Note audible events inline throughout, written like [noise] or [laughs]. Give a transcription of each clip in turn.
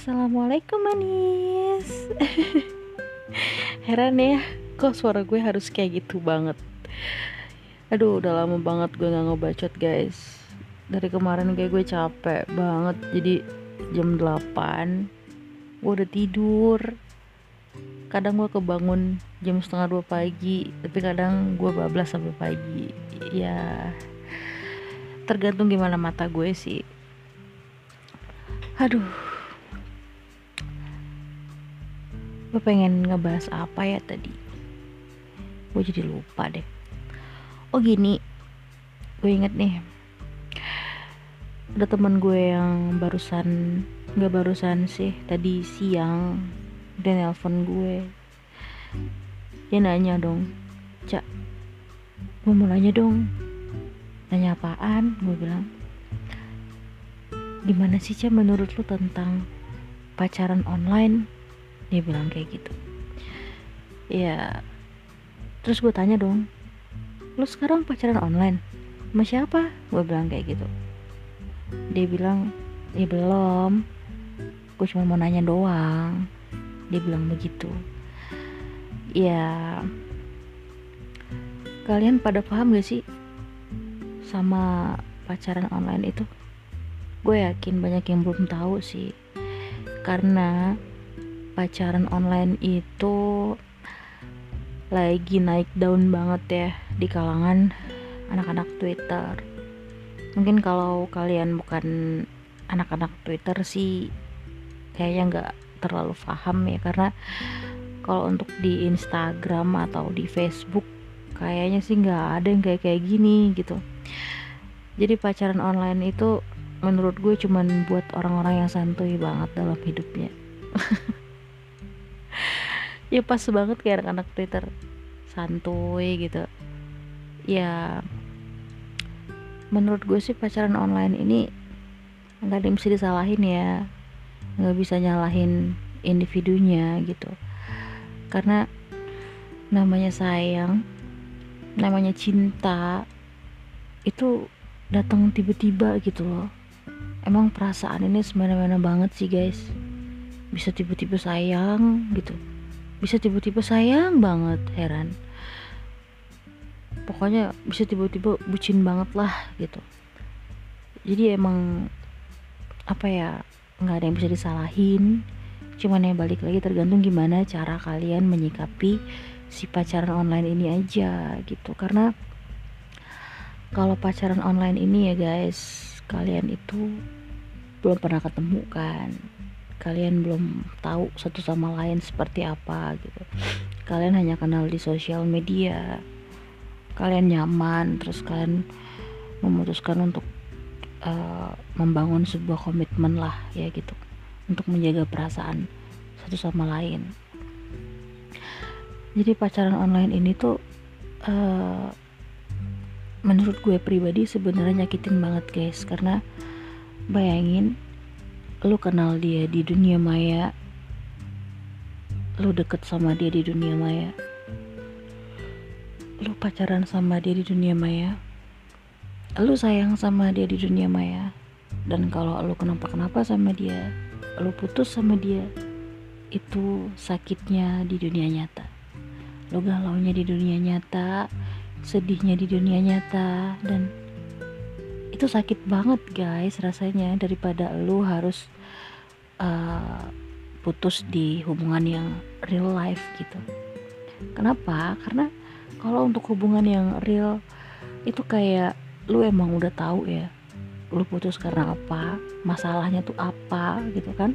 Assalamualaikum manis. [laughs] Heran ya Kok suara gue harus kayak gitu banget. Aduh udah lama banget gue gak ngebacot guys. Dari kemarin kayak gue capek banget Jadi jam 8 Gue udah tidur. Kadang gue kebangun jam setengah dua pagi Tapi kadang gue bablas sampai pagi. Ya Tergantung gimana mata gue sih. Aduh gue pengen ngebahas apa ya tadi? Gue jadi lupa deh. Oh gini. Gue inget nih. Ada teman gue yang barusan nggak barusan sih tadi siang dia nelpon gue dia nanya dong cak gue mau nanya dong nanya apaan? Gue bilang gimana sih cak menurut lu tentang pacaran online dia bilang kayak gitu. Ya terus gue tanya dong lu sekarang pacaran online? Sama siapa? Gue bilang kayak gitu. Dia bilang ya belum. Gue cuma mau nanya doang. Dia bilang begitu. Ya kalian pada paham gak sih sama pacaran online itu? Gue yakin banyak yang belum tahu sih. Karena pacaran online itu lagi naik daun banget ya di kalangan anak-anak Twitter. Mungkin kalau kalian bukan anak-anak Twitter sih kayaknya nggak terlalu paham ya karena kalau untuk di Instagram atau di Facebook kayaknya sih nggak ada yang kayak kayak gini gitu. Jadi pacaran online itu menurut gue cuman buat orang-orang yang santuy banget dalam hidupnya. [laughs] ya pas banget kayak anak-anak Twitter. Santuy gitu. Ya menurut gue sih pacaran online ini nggak ada yang bisa disalahin ya. Nggak bisa nyalahin individunya gitu. Karena namanya sayang namanya cinta itu datang tiba-tiba gitu loh. Emang perasaan ini semena-mena banget sih guys. Bisa tiba-tiba sayang gitu bisa tiba-tiba sayang banget heran. Pokoknya bisa tiba-tiba bucin banget lah gitu. Jadi emang apa ya nggak ada yang bisa disalahin. Cuman yang balik lagi tergantung gimana cara kalian menyikapi si pacaran online ini aja gitu. Karena kalau pacaran online ini ya guys kalian itu belum pernah ketemu kan kalian belum tahu satu sama lain seperti apa gitu. Kalian hanya kenal di sosial media. Kalian nyaman terus kalian memutuskan untuk uh, membangun sebuah komitmen lah ya gitu. Untuk menjaga perasaan satu sama lain. Jadi pacaran online ini tuh uh, menurut gue pribadi sebenarnya nyakitin banget guys. Karena bayangin lu kenal dia di dunia maya. Lu deket sama dia di dunia maya. Lu pacaran sama dia di dunia maya. Lu sayang sama dia di dunia maya. Dan kalau lu kenapa-kenapa sama dia lu putus sama dia itu sakitnya di dunia nyata. Lu galaunya di dunia nyata sedihnya di dunia nyata dan itu sakit banget guys rasanya daripada lu harus uh, putus di hubungan yang real life gitu. Kenapa? Karena kalau untuk hubungan yang real itu kayak lu emang udah tahu ya lu putus karena apa masalahnya tuh apa gitu kan?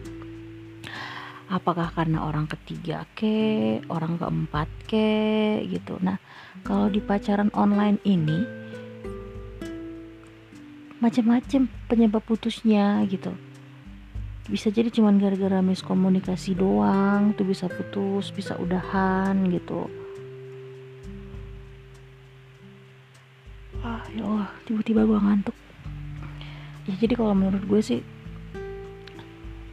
Apakah karena orang ketiga ke orang keempat ke gitu. Nah kalau di pacaran online ini macam-macam penyebab putusnya gitu. Bisa jadi cuman gara-gara miskomunikasi doang tuh bisa putus bisa udahan gitu. Ah ya Allah tiba-tiba gue ngantuk. Ya jadi kalau menurut gue sih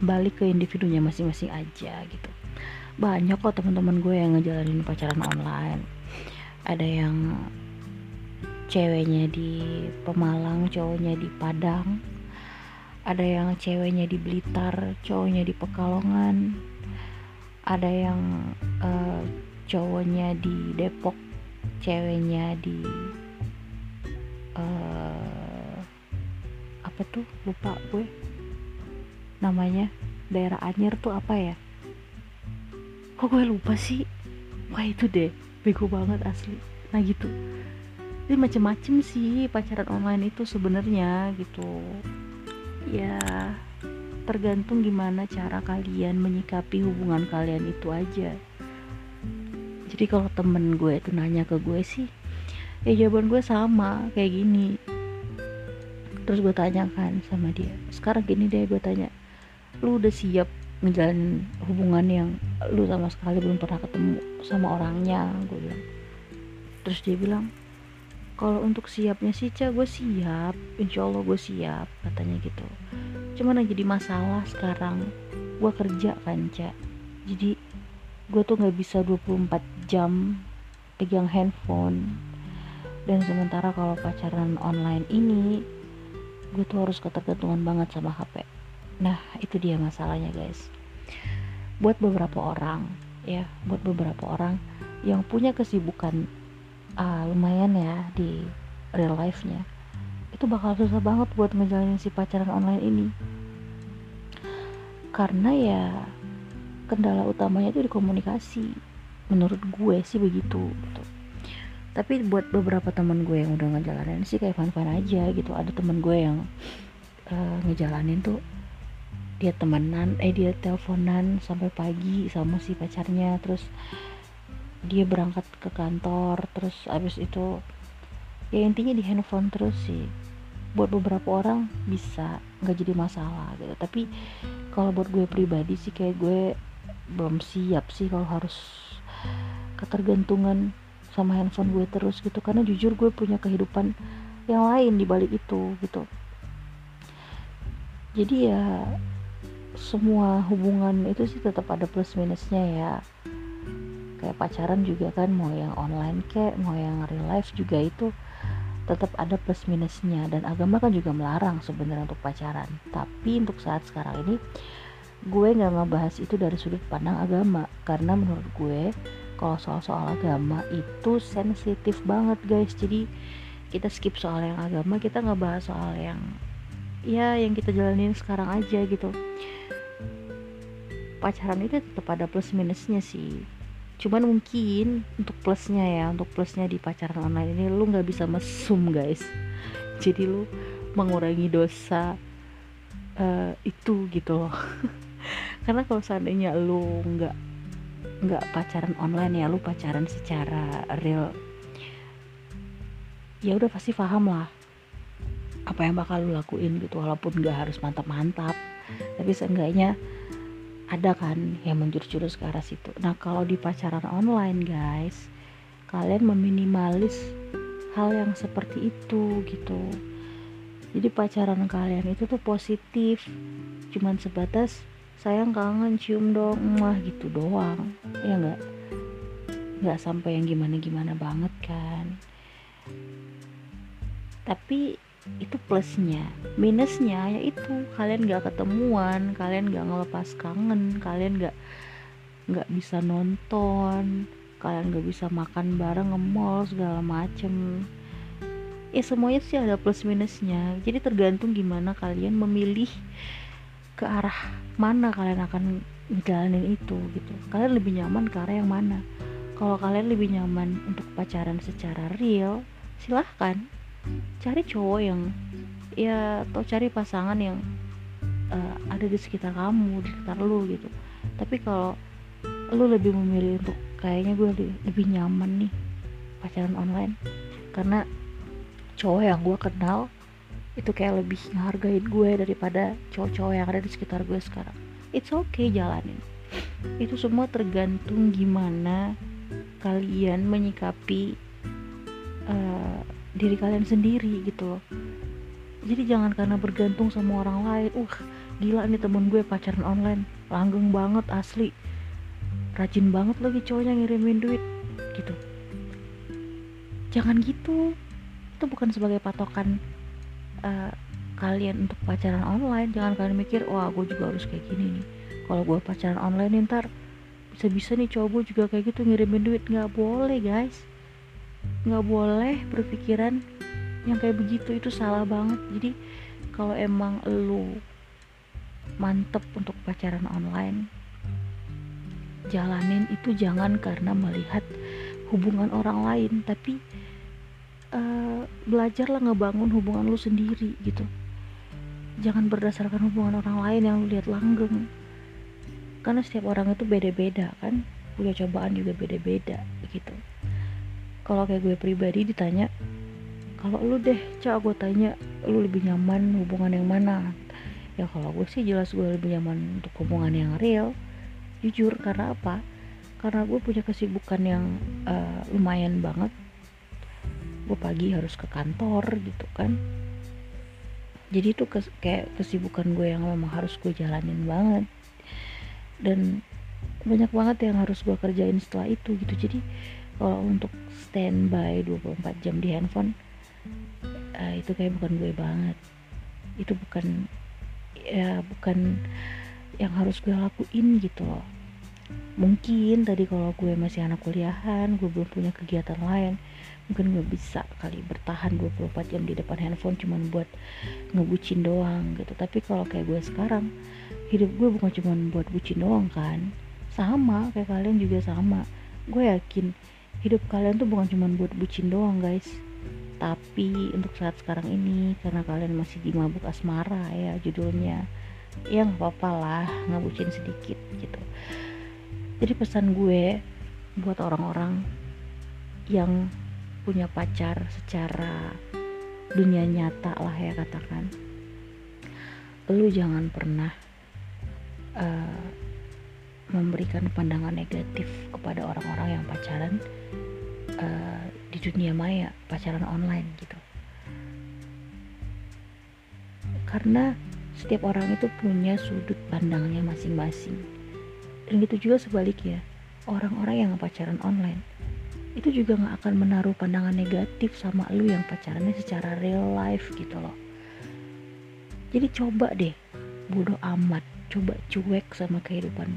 balik ke individunya masing-masing aja gitu. Banyak kok teman-teman gue yang ngejalanin pacaran online. Ada yang ceweknya di Pemalang cowoknya di Padang. Ada yang ceweknya di Blitar cowoknya di Pekalongan. Ada yang uh, cowoknya di Depok ceweknya di uh, apa tuh? Lupa gue. Namanya daerah Anyer tuh apa ya? Kok gue lupa sih? Wah itu deh. Bego banget asli. Nah gitu jadi macem-macem sih pacaran online itu sebenarnya gitu. Ya tergantung gimana cara kalian menyikapi hubungan kalian itu aja. Jadi kalau temen gue itu nanya ke gue sih ya jawaban gue sama kayak gini. Terus gue tanyakan sama dia sekarang gini deh gue tanya lu udah siap ngejalanin hubungan yang lu sama sekali belum pernah ketemu sama orangnya? Gue bilang. Terus dia bilang kalau untuk siapnya sih cah gue siap. Insya Allah gue siap katanya gitu. Cuman yang jadi masalah sekarang gue kerja kan cah jadi gue tuh nggak bisa 24 jam pegang handphone. Dan sementara kalau pacaran online ini gue tuh harus ketergantungan banget sama HP Nah, itu dia masalahnya, guys. Buat beberapa orang, ya, buat beberapa orang yang punya kesibukan uh, lumayan ya di real life-nya, itu bakal susah banget buat ngejalanin si pacaran online ini. Karena ya kendala utamanya itu di komunikasi. Menurut gue sih begitu gitu. Tapi buat beberapa teman gue yang udah ngejalanin sih kayak fan-fan aja gitu. Ada teman gue yang uh, ngejalanin tuh dia temenan eh dia teleponan sampai pagi sama si pacarnya terus dia berangkat ke kantor terus abis itu ya intinya di handphone terus sih. Buat beberapa orang bisa nggak jadi masalah gitu. Tapi kalau buat gue pribadi sih kayak gue belum siap sih kalau harus ketergantungan sama handphone gue terus gitu. Karena jujur gue punya kehidupan yang lain di balik itu gitu. Jadi ya semua hubungan itu sih tetap ada plus minusnya ya kayak pacaran juga kan mau yang online kayak mau yang real life juga itu tetap ada plus minusnya. Dan agama kan juga melarang sebenarnya untuk pacaran. Tapi untuk saat sekarang ini gue nggak ngebahas itu dari sudut pandang agama. Karena menurut gue kalau soal-soal agama itu sensitif banget guys. Jadi kita skip soal yang agama kita nggak bahas soal yang ya yang kita jalanin sekarang aja gitu. Pacaran itu tetap ada plus minusnya sih cuman mungkin untuk plusnya ya untuk plusnya di pacaran online ini lu nggak bisa mesum guys. Jadi lu mengurangi dosa uh, itu gitu loh. [laughs] Karena kalau seandainya lu nggak nggak pacaran online ya lu pacaran secara real ya udah pasti paham lah apa yang bakal lu lakuin gitu walaupun nggak harus mantap-mantap. Tapi seenggaknya ada kan yang menjurus-jurus ke arah situ. Nah kalau di pacaran online guys kalian meminimalis hal yang seperti itu gitu. Jadi pacaran kalian itu tuh positif cuman sebatas sayang kangen cium dong mah gitu doang. Ya nggak? Nggak sampai yang gimana gimana banget kan? Tapi itu plusnya. Minusnya yaitu kalian gak ketemuan kalian gak ngelepas kangen kalian gak nggak bisa nonton kalian gak bisa makan bareng nge-mall segala macem. Ya semuanya sih ada plus minusnya. Jadi tergantung gimana kalian memilih ke arah mana kalian akan ngejalanin itu gitu. Kalian lebih nyaman ke arah yang mana? Kalau kalian lebih nyaman untuk pacaran secara real silahkan cari cowok yang ya atau cari pasangan yang uh, ada di sekitar kamu di sekitar lu gitu. Tapi kalau lu lebih memilih untuk kayaknya gue lebih, lebih nyaman nih pacaran online. Karena cowok yang gue kenal itu kayak lebih ngehargain gue daripada cowok-cowok yang ada di sekitar gue sekarang. It's okay jalanin. Itu semua tergantung gimana kalian menyikapi uh, diri kalian sendiri gitu loh. Jadi jangan karena bergantung sama orang lain. Uh gila nih temen gue pacaran online. Langgeng banget asli. Rajin banget lagi cowoknya ngirimin duit gitu. Jangan gitu. Itu bukan sebagai patokan uh, kalian untuk pacaran online. Jangan kalian mikir wah gue juga harus kayak gini nih. Kalau gue pacaran online nih, ntar bisa-bisa nih cowok gue juga kayak gitu ngirimin duit. Nggak boleh guys nggak boleh berpikiran yang kayak begitu. Itu salah banget. Jadi kalau emang lu mantep untuk pacaran online jalanin itu jangan karena melihat hubungan orang lain. Tapi uh, belajarlah ngebangun hubungan lu sendiri gitu. Jangan berdasarkan hubungan orang lain yang lu lihat langgeng. Karena setiap orang itu beda-beda kan? Punya cobaan juga beda-beda gitu kalau kayak gue pribadi ditanya kalau lu deh cowok gue tanya lu lebih nyaman hubungan yang mana? Ya kalau gue sih jelas gue lebih nyaman untuk hubungan yang real. Jujur karena apa? Karena gue punya kesibukan yang uh, lumayan banget. Gue pagi harus ke kantor gitu kan. Jadi itu kes kayak kesibukan gue yang memang harus gue jalanin banget. Dan banyak banget yang harus gue kerjain setelah itu gitu. Jadi kalau untuk standby 24 jam di handphone uh, itu kayak bukan gue banget. Itu bukan ya bukan yang harus gue lakuin gitu loh. Mungkin tadi kalau gue masih anak kuliahan gue belum punya kegiatan lain mungkin gue bisa kali bertahan 24 jam di depan handphone cuman buat ngebucin doang gitu. Tapi kalau kayak gue sekarang hidup gue bukan cuma buat bucin doang kan. Sama kayak kalian juga sama. Gue yakin hidup kalian tuh bukan cuma buat bucin doang guys. Tapi untuk saat sekarang ini karena kalian masih di mabuk asmara ya judulnya ya nggak apa-apa lah ngebucin sedikit gitu. Jadi pesan gue buat orang-orang yang punya pacar secara dunia nyata lah ya katakan lu jangan pernah uh, memberikan pandangan negatif kepada orang-orang yang pacaran uh, di dunia maya pacaran online gitu. Karena setiap orang itu punya sudut pandangnya masing-masing. Dan gitu juga sebaliknya orang-orang yang pacaran online itu juga gak akan menaruh pandangan negatif sama lu yang pacarannya secara real life gitu loh. Jadi coba deh bodoh amat coba cuek sama kehidupan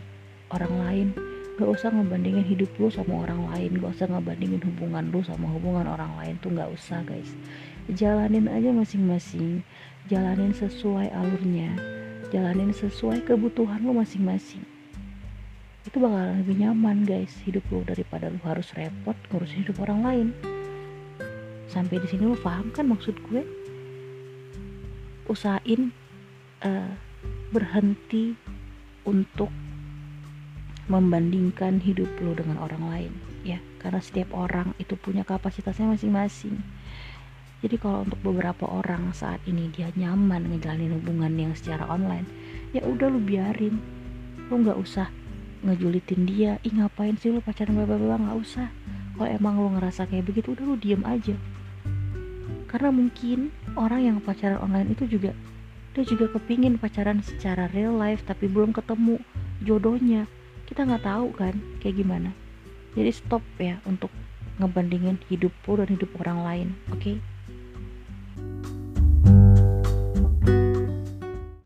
orang lain. Gak usah ngebandingin hidup lu sama orang lain. Gak usah ngebandingin hubungan lu sama hubungan orang lain tuh gak usah guys. Jalanin aja masing-masing. Jalanin sesuai alurnya. Jalanin sesuai kebutuhan lu masing-masing. Itu bakal lebih nyaman guys. Hidup lo daripada lo harus repot ngurusin hidup orang lain. Sampai di sini lo paham kan maksud gue? Usahain uh, berhenti untuk membandingkan hidup lo dengan orang lain ya. Karena setiap orang itu punya kapasitasnya masing-masing. Jadi kalau untuk beberapa orang saat ini dia nyaman ngejalanin hubungan yang secara online ya udah lu biarin. Lu nggak usah ngejulitin dia ih ngapain sih lu pacaran bla bla? Nggak usah. Kalau emang lu ngerasa kayak begitu udah lu diem aja. Karena mungkin orang yang pacaran online itu juga dia juga kepingin pacaran secara real life tapi belum ketemu jodohnya kita nggak tahu kan kayak gimana jadi stop ya untuk ngebandingin hidup lu dan hidup orang lain oke okay?